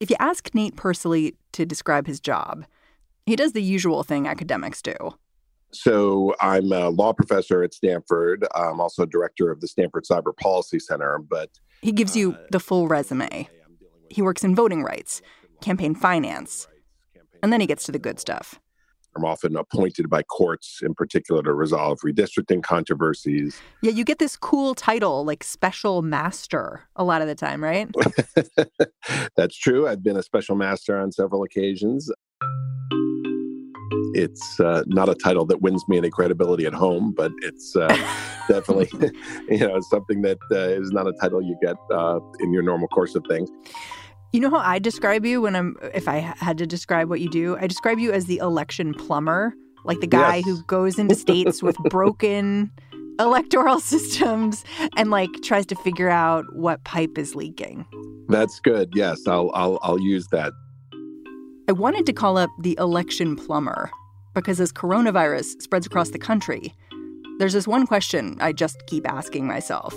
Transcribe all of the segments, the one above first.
If you ask Nate Persily to describe his job, he does the usual thing academics do. So I'm a law professor at Stanford. I'm also director of the Stanford Cyber Policy Center. But he gives you uh, the full resume. He works in voting rights, campaign finance, and then he gets to the good stuff. I'm often appointed by courts in particular to resolve redistricting controversies. Yeah, you get this cool title like special master a lot of the time, right? That's true. I've been a special master on several occasions. It's uh, not a title that wins me any credibility at home, but it's uh, definitely, you know, something that uh, is not a title you get uh, in your normal course of things. You know how I describe you when I'm, if I had to describe what you do, I describe you as the election plumber, like the guy yes. who goes into states with broken electoral systems and like tries to figure out what pipe is leaking. That's good. Yes, I'll I'll I'll use that. I wanted to call up the election plumber because as coronavirus spreads across the country, there's this one question I just keep asking myself.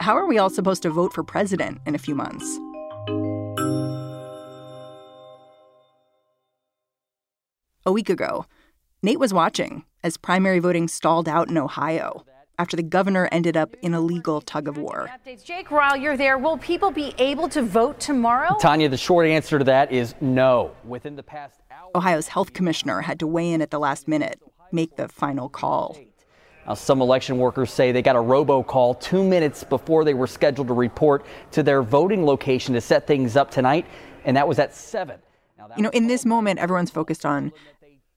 How are we all supposed to vote for president in a few months? A week ago, Nate was watching as primary voting stalled out in Ohio after the governor ended up in a legal tug of war. Jake Ryle, you're there. Will people be able to vote tomorrow? Tanya, the short answer to that is no. Within the past hour, Ohio's health commissioner had to weigh in at the last minute, make the final call. Now, some election workers say they got a robocall two minutes before they were scheduled to report to their voting location to set things up tonight, and that was at 7. You know, in this moment, everyone's focused on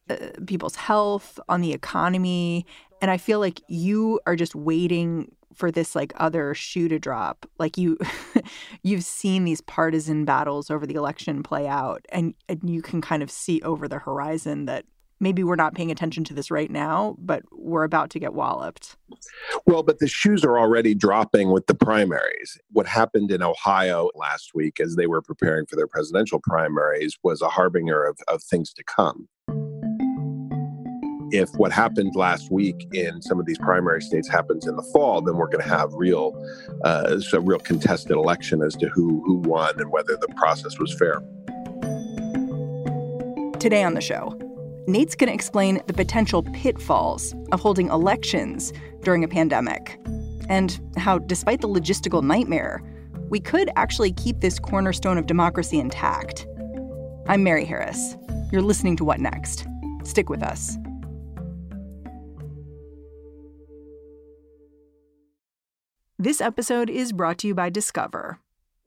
uh, people's health, on the economy. And I feel like you are just waiting for this like other shoe to drop. Like you you've seen these partisan battles over the election play out and, and you can kind of see over the horizon that maybe we're not paying attention to this right now, but we're about to get walloped. Well, but the shoes are already dropping with the primaries. What happened in Ohio last week as they were preparing for their presidential primaries was a harbinger of, of things to come if what happened last week in some of these primary states happens in the fall, then we're going to have real, uh, a real contested election as to who who won and whether the process was fair. Today on the show, Nate's going to explain the potential pitfalls of holding elections during a pandemic, and how, despite the logistical nightmare, we could actually keep this cornerstone of democracy intact. I'm Mary Harris. You're listening to What Next? Stick with us. This episode is brought to you by Discover.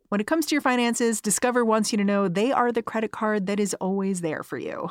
When it comes to your finances, Discover wants you to know they are the credit card that is always there for you.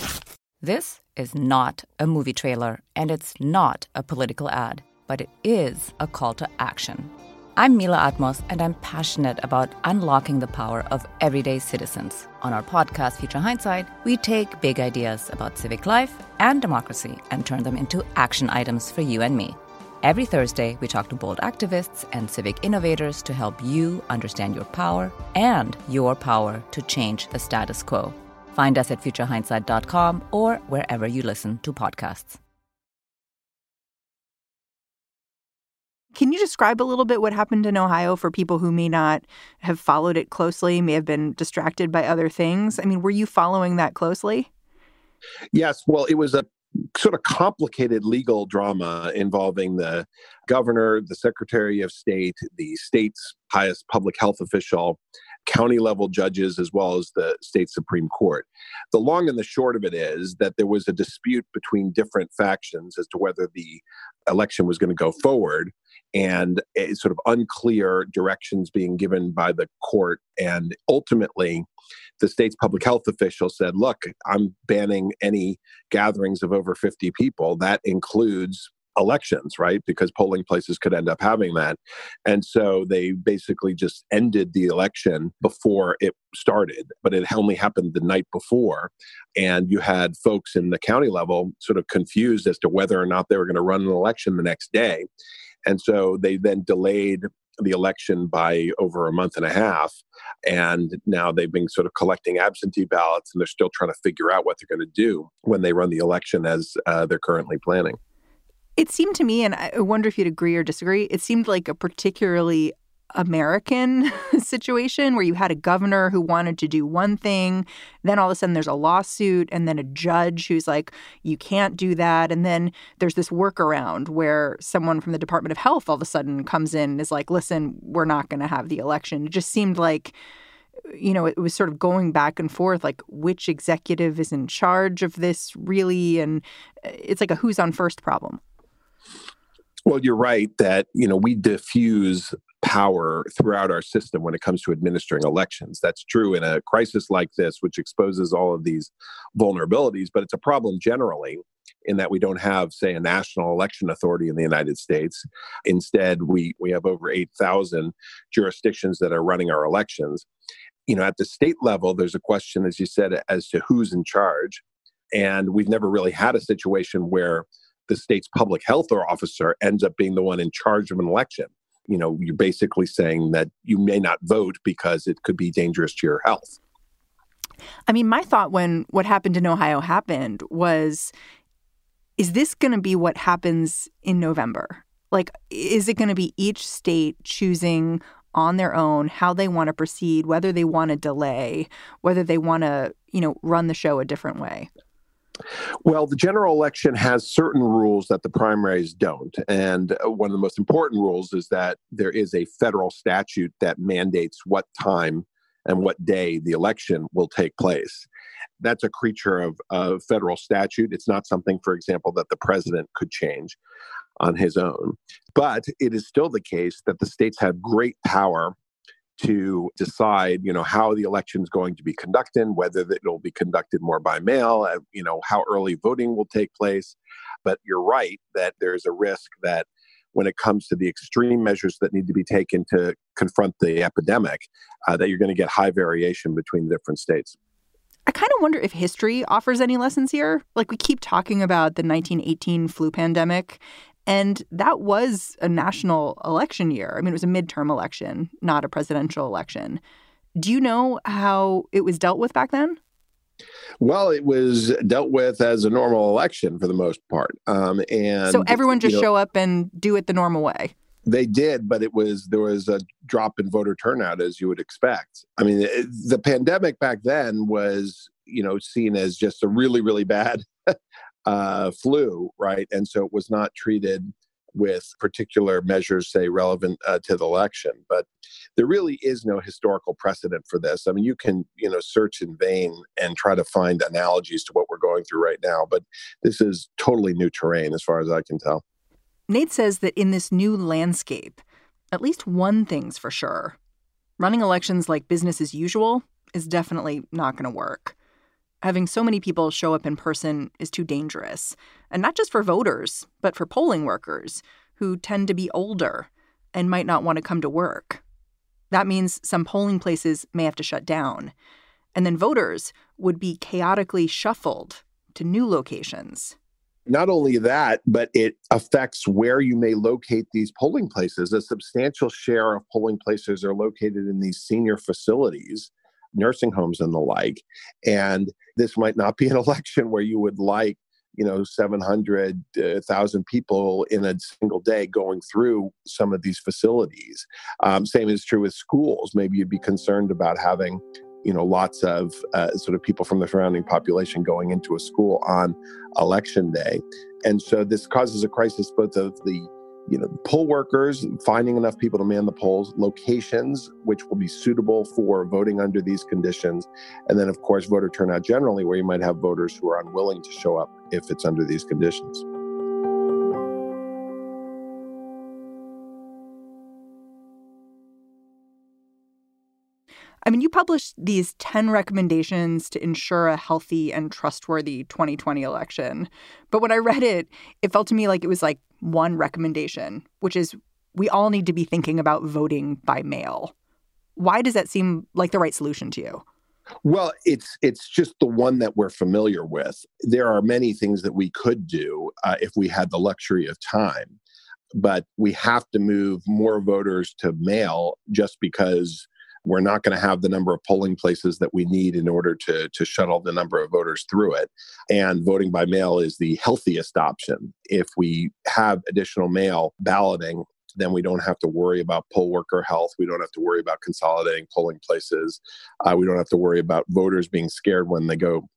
This is not a movie trailer, and it's not a political ad, but it is a call to action. I'm Mila Atmos, and I'm passionate about unlocking the power of everyday citizens. On our podcast, Future Hindsight, we take big ideas about civic life and democracy and turn them into action items for you and me. Every Thursday, we talk to bold activists and civic innovators to help you understand your power and your power to change the status quo. Find us at futurehindsight.com or wherever you listen to podcasts. Can you describe a little bit what happened in Ohio for people who may not have followed it closely, may have been distracted by other things? I mean, were you following that closely? Yes. Well, it was a sort of complicated legal drama involving the governor, the secretary of state, the state's highest public health official, county level judges, as well as the state Supreme Court. The long and the short of it is that there was a dispute between different factions as to whether the election was going to go forward and sort of unclear directions being given by the court. And ultimately, the state's public health official said, Look, I'm banning any gatherings of over 50 people. That includes elections, right? Because polling places could end up having that. And so they basically just ended the election before it started, but it only happened the night before. And you had folks in the county level sort of confused as to whether or not they were going to run an election the next day. And so they then delayed the election by over a month and a half. And now they've been sort of collecting absentee ballots and they're still trying to figure out what they're going to do when they run the election as uh, they're currently planning. It seemed to me, and I wonder if you'd agree or disagree, it seemed like a particularly American situation where you had a governor who wanted to do one thing, then all of a sudden there's a lawsuit, and then a judge who's like, you can't do that. And then there's this workaround where someone from the Department of Health all of a sudden comes in and is like, listen, we're not going to have the election. It just seemed like you know, it was sort of going back and forth, like which executive is in charge of this really? And uh, it's like a who's on first problem. Well, you're right that, you know, we diffuse power throughout our system when it comes to administering elections. That's true in a crisis like this, which exposes all of these vulnerabilities, but it's a problem generally in that we don't have, say, a national election authority in the United States. Instead, we, we have over 8,000 jurisdictions that are running our elections. You know, at the state level, there's a question, as you said, as to who's in charge. And we've never really had a situation where the state's public health officer ends up being the one in charge of an election. You know, you're basically saying that you may not vote because it could be dangerous to your health. I mean, my thought when what happened in Ohio happened was is this going to be what happens in November? Like, is it going to be each state choosing on their own how they want to proceed, whether they want to delay, whether they want to, you know, run the show a different way? Well, the general election has certain rules that the primaries don't. And uh, one of the most important rules is that there is a federal statute that mandates what time and what day the election will take place. That's a creature of, of federal statute. It's not something, for example, that the president could change on his own. But it is still the case that the states have great power to decide, you know, how the election is going to be conducted, whether it'll be conducted more by mail, uh, you know, how early voting will take place. But you're right that there's a risk that when it comes to the extreme measures that need to be taken to confront the epidemic, uh, that you're going to get high variation between different states. I kind of wonder if history offers any lessons here. Like we keep talking about the 1918 flu pandemic and that was a national election year. I mean, it was a midterm election, not a presidential election. Do you know how it was dealt with back then? Well, it was dealt with as a normal election for the most part. Um, and so everyone just you know, show up and do it the normal way. They did, but it was there was a drop in voter turnout as you would expect. I mean, it, the pandemic back then was you know seen as just a really really bad uh, flu, right? And so it was not treated with particular measures, say, relevant uh, to the election. But there really is no historical precedent for this. I mean, you can, you know, search in vain and try to find analogies to what we're going through right now. But this is totally new terrain, as far as I can tell. Nate says that in this new landscape, at least one thing's for sure running elections like business as usual is definitely not going to work having so many people show up in person is too dangerous. And not just for voters, but for polling workers who tend to be older and might not want to come to work. That means some polling places may have to shut down. And then voters would be chaotically shuffled to new locations. Not only that, but it affects where you may locate these polling places. A substantial share of polling places are located in these senior facilities nursing homes and the like. And this might not be an election where you would like you know 700,000 uh, people in a single day going through some of these facilities. Um, same is true with schools. Maybe you'd be concerned about having you know lots of uh, sort of people from the surrounding population going into a school on election day, and so this causes a crisis both of the you know, poll workers, finding enough people to man the polls, locations which will be suitable for voting under these conditions, and then, of course, voter turnout generally, where you might have voters who are unwilling to show up if it's under these conditions. I mean, you published these 10 recommendations to ensure a healthy and trustworthy 2020 election. But when I read it, it felt to me like it was like one recommendation, which is we all need to be thinking about voting by mail. Why does that seem like the right solution to you? Well, it's it's just the one that we're familiar with. There are many things that we could do uh, if we had the luxury of time, but we have to move more voters to mail just because we're not going to have the number of polling places that we need in order to to shuttle the number of voters through it. And voting by mail is the healthiest option. If we have additional mail balloting, then we don't have to worry about poll worker health. We don't have to worry about consolidating polling places. Uh, we don't have to worry about voters being scared when they go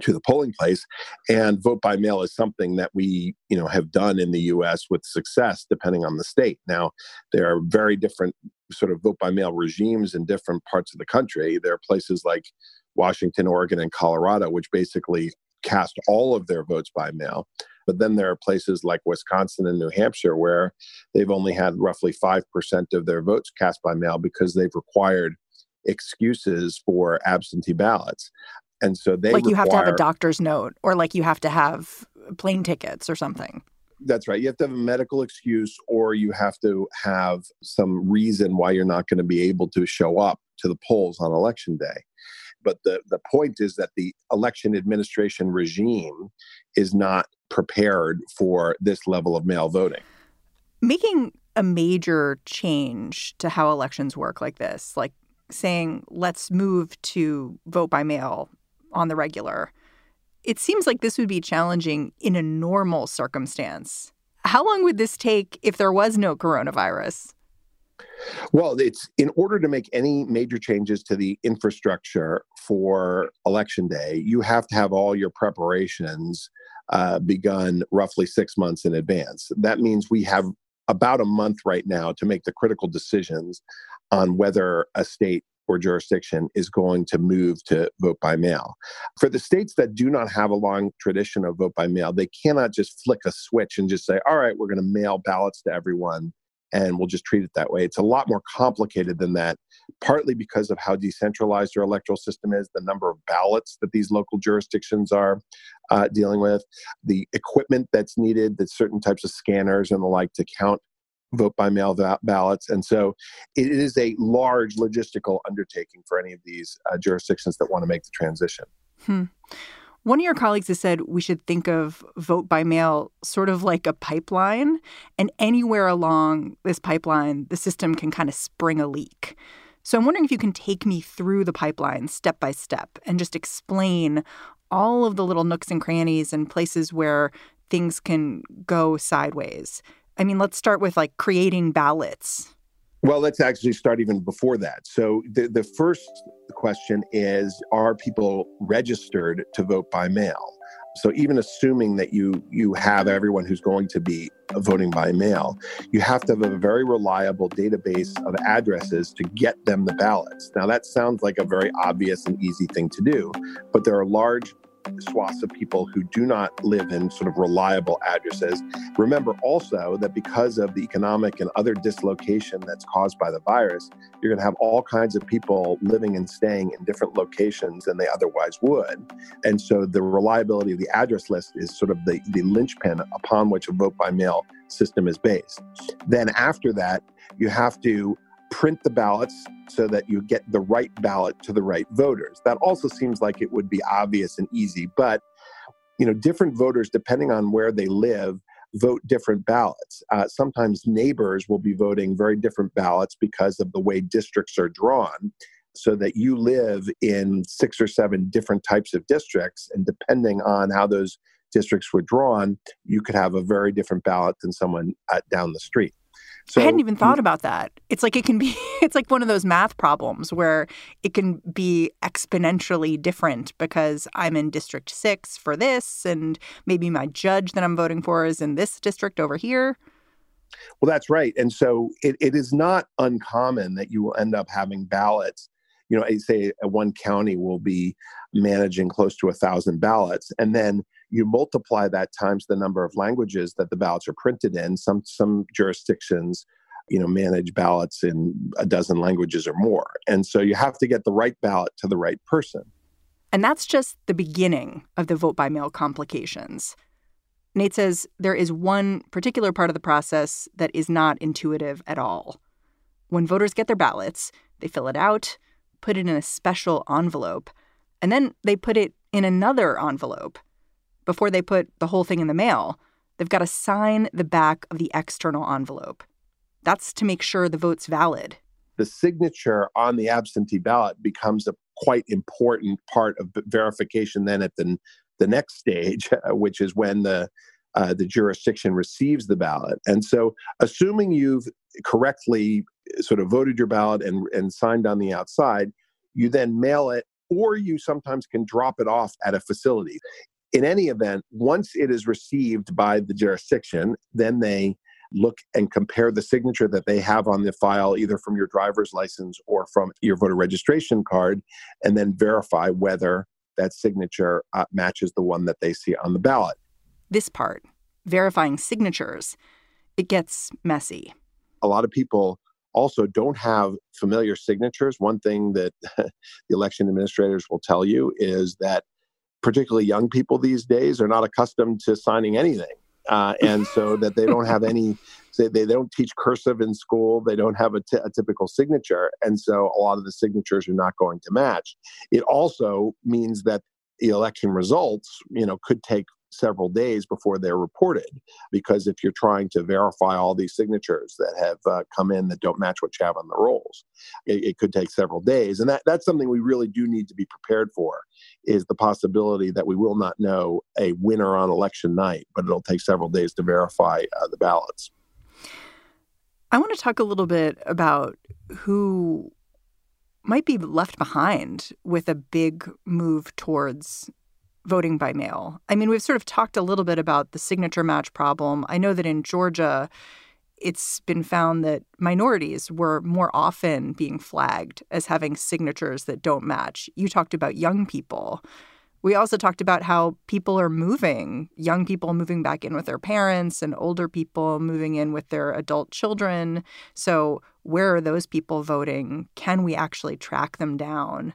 to the polling place and vote by mail is something that we you know have done in the US with success depending on the state. Now there are very different sort of vote by mail regimes in different parts of the country. There are places like Washington Oregon and Colorado which basically cast all of their votes by mail. But then there are places like Wisconsin and New Hampshire where they've only had roughly 5% of their votes cast by mail because they've required excuses for absentee ballots. And so they like you require, have to have a doctor's note or like you have to have plane tickets or something. That's right. You have to have a medical excuse or you have to have some reason why you're not going to be able to show up to the polls on election day. But the, the point is that the election administration regime is not prepared for this level of mail voting. Making a major change to how elections work like this, like saying, let's move to vote by mail on the regular, it seems like this would be challenging in a normal circumstance. How long would this take if there was no coronavirus? Well, it's in order to make any major changes to the infrastructure for election day, you have to have all your preparations uh, begun roughly six months in advance. That means we have about a month right now to make the critical decisions on whether a state or jurisdiction is going to move to vote by mail. For the states that do not have a long tradition of vote by mail, they cannot just flick a switch and just say, all right, we're going to mail ballots to everyone and we'll just treat it that way. It's a lot more complicated than that, partly because of how decentralized our electoral system is, the number of ballots that these local jurisdictions are uh, dealing with, the equipment that's needed, that certain types of scanners and the like to count vote by mail ballots. And so it is a large logistical undertaking for any of these uh, jurisdictions that want to make the transition. Hmm. One of your colleagues has said we should think of vote by mail sort of like a pipeline, and anywhere along this pipeline, the system can kind of spring a leak. So I'm wondering if you can take me through the pipeline step by step and just explain all of the little nooks and crannies and places where things can go sideways. I mean, let's start with like creating ballots. Well, let's actually start even before that. So, the, the first question is Are people registered to vote by mail? So, even assuming that you, you have everyone who's going to be voting by mail, you have to have a very reliable database of addresses to get them the ballots. Now, that sounds like a very obvious and easy thing to do, but there are large swaths of people who do not live in sort of reliable addresses. Remember also that because of the economic and other dislocation that's caused by the virus, you're going to have all kinds of people living and staying in different locations than they otherwise would. And so the reliability of the address list is sort of the, the linchpin upon which a vote by mail system is based. Then after that, you have to print the ballots so that you get the right ballot to the right voters. That also seems like it would be obvious and easy, but you know, different voters, depending on where they live, vote different ballots. Uh, sometimes neighbors will be voting very different ballots because of the way districts are drawn. So that you live in six or seven different types of districts, and depending on how those districts were drawn, you could have a very different ballot than someone uh, down the street. So I hadn't even thought about that. It's like it can be it's like one of those math problems where it can be exponentially different because I'm in district 6 for this and maybe my judge that I'm voting for is in this district over here. Well, that's right. And so it, it is not uncommon that you will end up having ballots. You know, I say one county will be managing close to a thousand ballots. And then you multiply that times the number of languages that the ballots are printed in. Some some jurisdictions, you know, manage ballots in a dozen languages or more, and so you have to get the right ballot to the right person. And that's just the beginning of the vote by mail complications. Nate says there is one particular part of the process that is not intuitive at all. When voters get their ballots, they fill it out, put it in a special envelope, and then they put it in another envelope. Before they put the whole thing in the mail, they've got to sign the back of the external envelope. That's to make sure the vote's valid. The signature on the absentee ballot becomes a quite important part of verification then at the the next stage, which is when the uh, the jurisdiction receives the ballot. And so, assuming you've correctly sort of voted your ballot and, and signed on the outside, you then mail it, or you sometimes can drop it off at a facility. In any event, once it is received by the jurisdiction, then they look and compare the signature that they have on the file, either from your driver's license or from your voter registration card, and then verify whether that signature uh, matches the one that they see on the ballot. This part, verifying signatures, it gets messy. A lot of people also don't have familiar signatures. One thing that the election administrators will tell you is that particularly young people these days are not accustomed to signing anything. Uh, and so that they don't have any they, they don't teach cursive in school they don't have a, t- a typical signature and so a lot of the signatures are not going to match it also means that the election results you know could take several days before they're reported because if you're trying to verify all these signatures that have uh, come in that don't match what you have on the rolls it, it, could take several days. And that, that's something we really do need to be prepared for is the possibility that we will not know a winner on election night but it'll take several days to verify uh, the ballots. I want to talk a little bit about who might be left behind with a big move towards voting by mail. I mean, we've sort of talked a little bit about the signature match problem. I know that in Georgia, it's been found that minorities were more often being flagged as having signatures that don't match. You talked about young people. We also talked about how people are moving, young people moving back in with their parents and older people moving in with their adult children. So, where are those people voting? Can we actually track them down?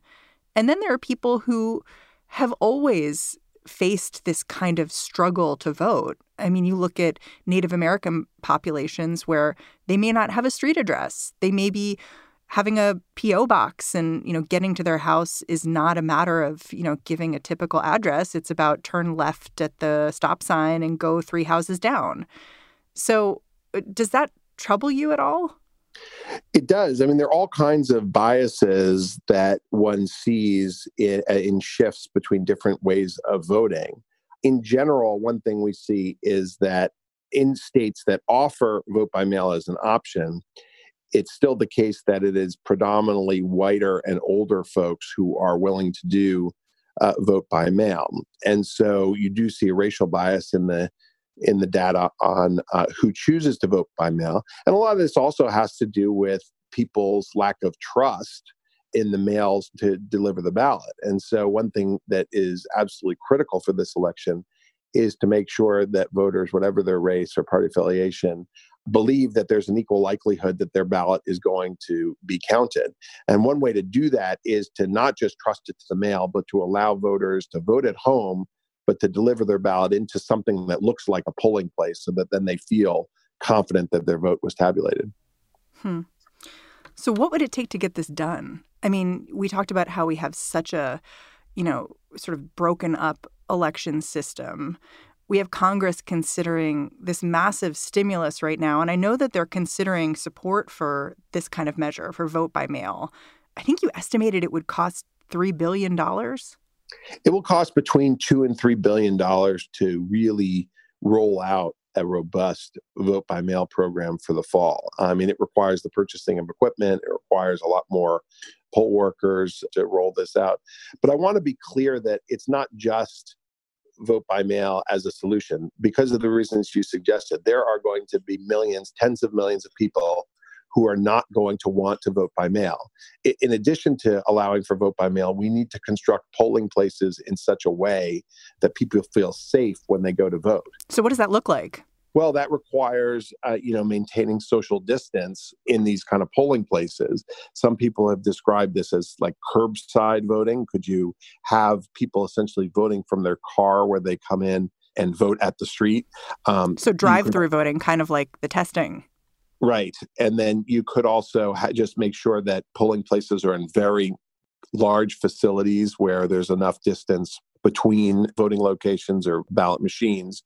And then there are people who have always faced this kind of struggle to vote. I mean, you look at Native American populations where they may not have a street address. They may be having a PO box and, you know, getting to their house is not a matter of, you know, giving a typical address. It's about turn left at the stop sign and go three houses down. So, uh, does that trouble you at all? It does. I mean, there are all kinds of biases that one sees in, uh, in, shifts between different ways of voting. In general, one thing we see is that in states that offer vote by mail as an option, it's still the case that it is predominantly whiter and older folks who are willing to do uh, vote by mail. And so you do see a racial bias in the in the data on uh, who chooses to vote by mail. And a lot of this also has to do with people's lack of trust in the mails to deliver the ballot. And so, one thing that is absolutely critical for this election is to make sure that voters, whatever their race or party affiliation, believe that there's an equal likelihood that their ballot is going to be counted. And one way to do that is to not just trust it to the mail, but to allow voters to vote at home but to deliver their ballot into something that looks like a polling place so that then they feel confident that their vote was tabulated. Hmm. So, what would it take to get this done? I mean, we talked about how we have such a, you know, sort of broken up election system. We have Congress considering this massive stimulus right now. And I know that they're considering support for this kind of measure for vote by mail. I think you estimated it would cost $3 billion. It will cost between two and three billion dollars to really roll out a robust vote by mail program for the fall. I mean, it requires the purchasing of equipment, it requires a lot more poll workers to roll this out. But I want to be clear that it's not just vote by mail as a solution because of the reasons you suggested. There are going to be millions, tens of millions of people who are not going to want to vote by mail. In addition to allowing for vote by mail, we need to construct polling places in such a way that people feel safe when they go to vote. So, what does that look like? Well, that requires, uh, you know, maintaining social distance in these kind of polling places. Some people have described this as like curbside voting. Could you have people essentially voting from their car where they come in and vote at the street. Um, so drive through voting, kind of like the testing. Right. And then you could also ha- just make sure that polling places are in very large facilities where there's enough distance between voting locations or ballot machines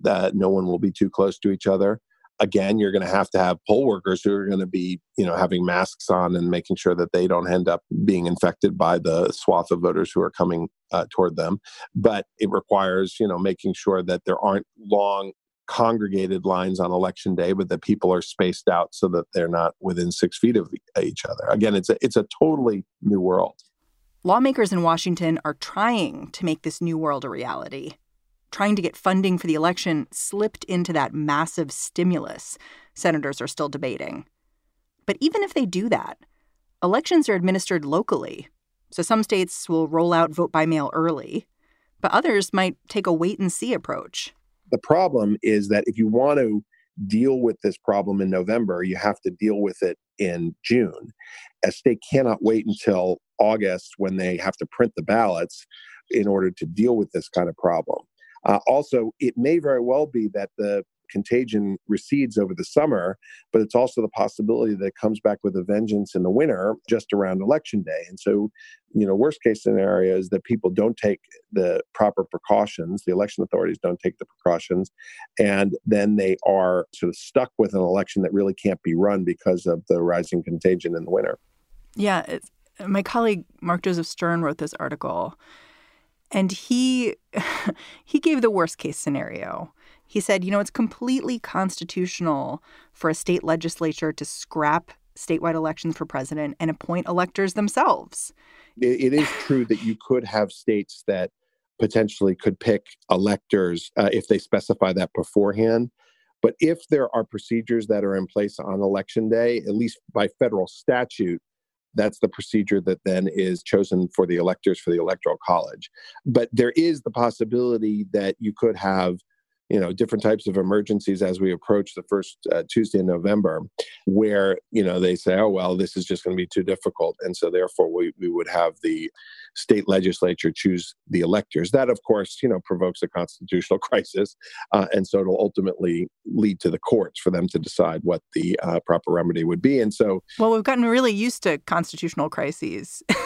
that no one will be too close to each other again you're going to have to have poll workers who are going to be you know having masks on and making sure that they don't end up being infected by the swath of voters who are coming uh, toward them but it requires you know making sure that there aren't long congregated lines on election day but that people are spaced out so that they're not within six feet of each other again it's a it's a totally new world lawmakers in washington are trying to make this new world a reality trying to get funding for the election slipped into that massive stimulus senators are still debating. But even if they do that, elections are administered locally. So some states will roll out vote by mail early, but others might take a wait and see approach. The problem is that if you want to deal with this problem in November, you have to deal with it in June. A state cannot wait until August when they have to print the ballots in order to deal with this kind of problem. Uh, also, it may very well be that the contagion recedes over the summer, but it's also the possibility that it comes back with a vengeance in the winter just around election day. And so, you know, worst case scenario is that people don't take the proper precautions, the election authorities don't take the precautions, and then they are sort of stuck with an election that really can't be run because of the rising contagion in the winter. Yeah. my colleague Mark Joseph Stern wrote this article and he he gave the worst case scenario. He said, you know, it's completely constitutional for a state legislature to scrap statewide elections for president and appoint electors themselves. it is true that you could have states that potentially could pick electors uh, if they specify that beforehand. But if there are procedures that are in place on election day, at least by federal statute, that's the procedure that then is chosen for the electors for the electoral college but there is the possibility that you could have you know different types of emergencies as we approach the first uh, tuesday in november where you know they say oh well this is just going to be too difficult. And so therefore we, we would have the state legislature choose the electors. That of course you know provokes a constitutional crisis uh, and so it'll ultimately lead to the courts for them to decide what the uh, proper remedy would be. And so well we've gotten really used to constitutional crises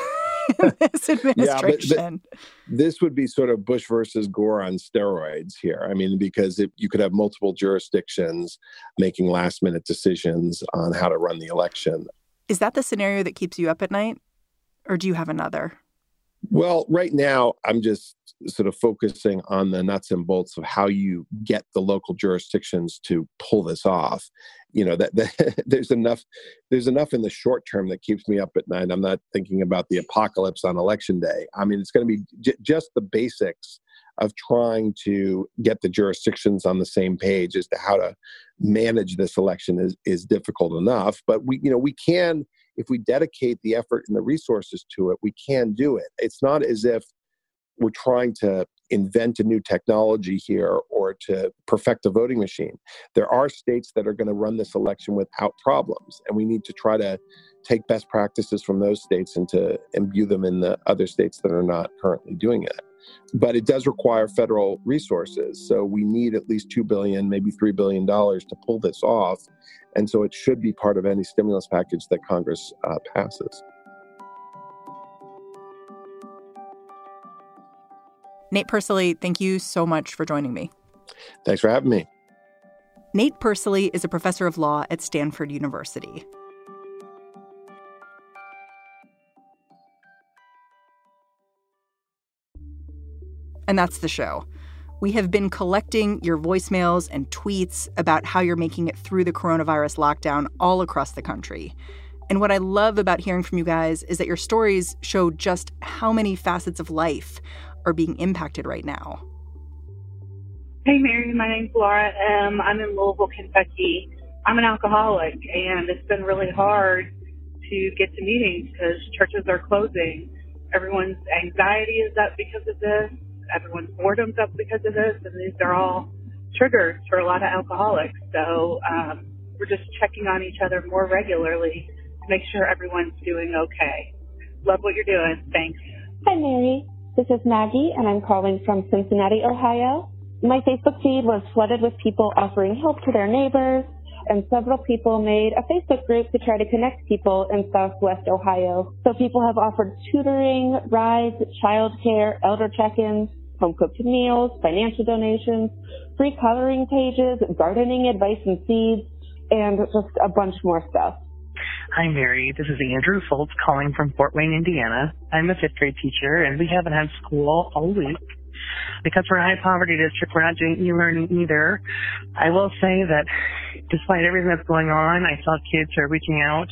this administration. Yeah, this would be sort of Bush versus Gore on steroids here. I mean, because it, you could have multiple jurisdictions making last minute decisions on how to run the election. Is that the scenario that keeps you up at night? Or do you have another? Well, right now, I'm just sort of focusing on the nuts and bolts of how you get the local jurisdictions to pull this off. You know that, that there's enough there's enough in the short term that keeps me up at night. I'm not thinking about the apocalypse on election day. I mean, it's going to be j- just the basics of trying to get the jurisdictions on the same page as to how to manage this election is is difficult enough. But we you know we can if we dedicate the effort and the resources to it, we can do it. It's not as if we're trying to invent a new technology here or to perfect a voting machine. There are states that are going to run this election without problems, and we need to try to take best practices from those states and to imbue them in the other states that are not currently doing it. But it does require federal resources. So we need at least 2 billion, maybe 3 billion dollars to pull this off. And so it should be part of any stimulus package that Congress uh, passes. Nate Persily, thank you so much for joining me. Thanks for having me. Nate Persily is a professor of law at Stanford University. And that's the show. We have been collecting your voicemails and tweets about how you're making it through the coronavirus lockdown all across the country. And what I love about hearing from you guys is that your stories show just how many facets of life are being impacted right now. Hey, Mary, my name's Laura. Um, I'm in Louisville, Kentucky. I'm an alcoholic, and it's been really hard to get to meetings because churches are closing. Everyone's anxiety is up because of this. Everyone's boredom's up because of this, and these are all triggers for a lot of alcoholics. So um, we're just checking on each other more regularly to make sure everyone's doing okay. Love what you're doing. Thanks. Hi, Mary. This is Maggie, and I'm calling from Cincinnati, Ohio. My Facebook feed was flooded with people offering help to their neighbors, and several people made a Facebook group to try to connect people in Southwest Ohio. So people have offered tutoring, rides, childcare, elder check-ins, home cooked meals, financial donations, free coloring pages, gardening advice and seeds, and just a bunch more stuff. Hi, Mary. This is Andrew Foltz calling from Fort Wayne, Indiana. I'm a fifth grade teacher, and we haven't had school all week. Because we're a high poverty district, we're not doing e-learning either. I will say that despite everything that's going on, I saw kids are reaching out,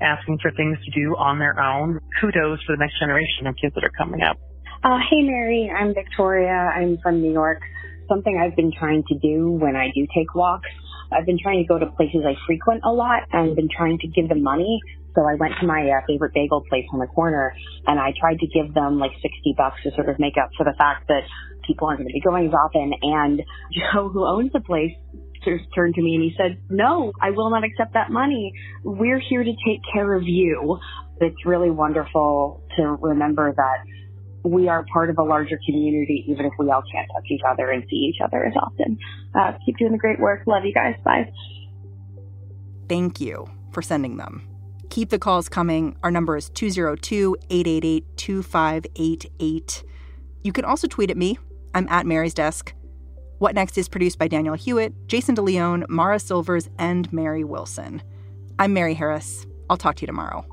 asking for things to do on their own. Kudos for the next generation of kids that are coming up. Uh, hey, Mary. I'm Victoria. I'm from New York. Something I've been trying to do when I do take walks I've been trying to go to places I frequent a lot and been trying to give them money. So I went to my uh, favorite bagel place on the corner and I tried to give them like 60 bucks to sort of make up for the fact that people aren't going to be going as often. And Joe, who owns the place, turned to me and he said, no, I will not accept that money. We're here to take care of you. It's really wonderful to remember that we are part of a larger community, even if we all can't touch each other and see each other as often. Uh, keep doing the great work. Love you guys. Bye. Thank you for sending them. Keep the calls coming. Our number is 202 888 2588. You can also tweet at me. I'm at Mary's Desk. What Next is produced by Daniel Hewitt, Jason DeLeon, Mara Silvers, and Mary Wilson. I'm Mary Harris. I'll talk to you tomorrow.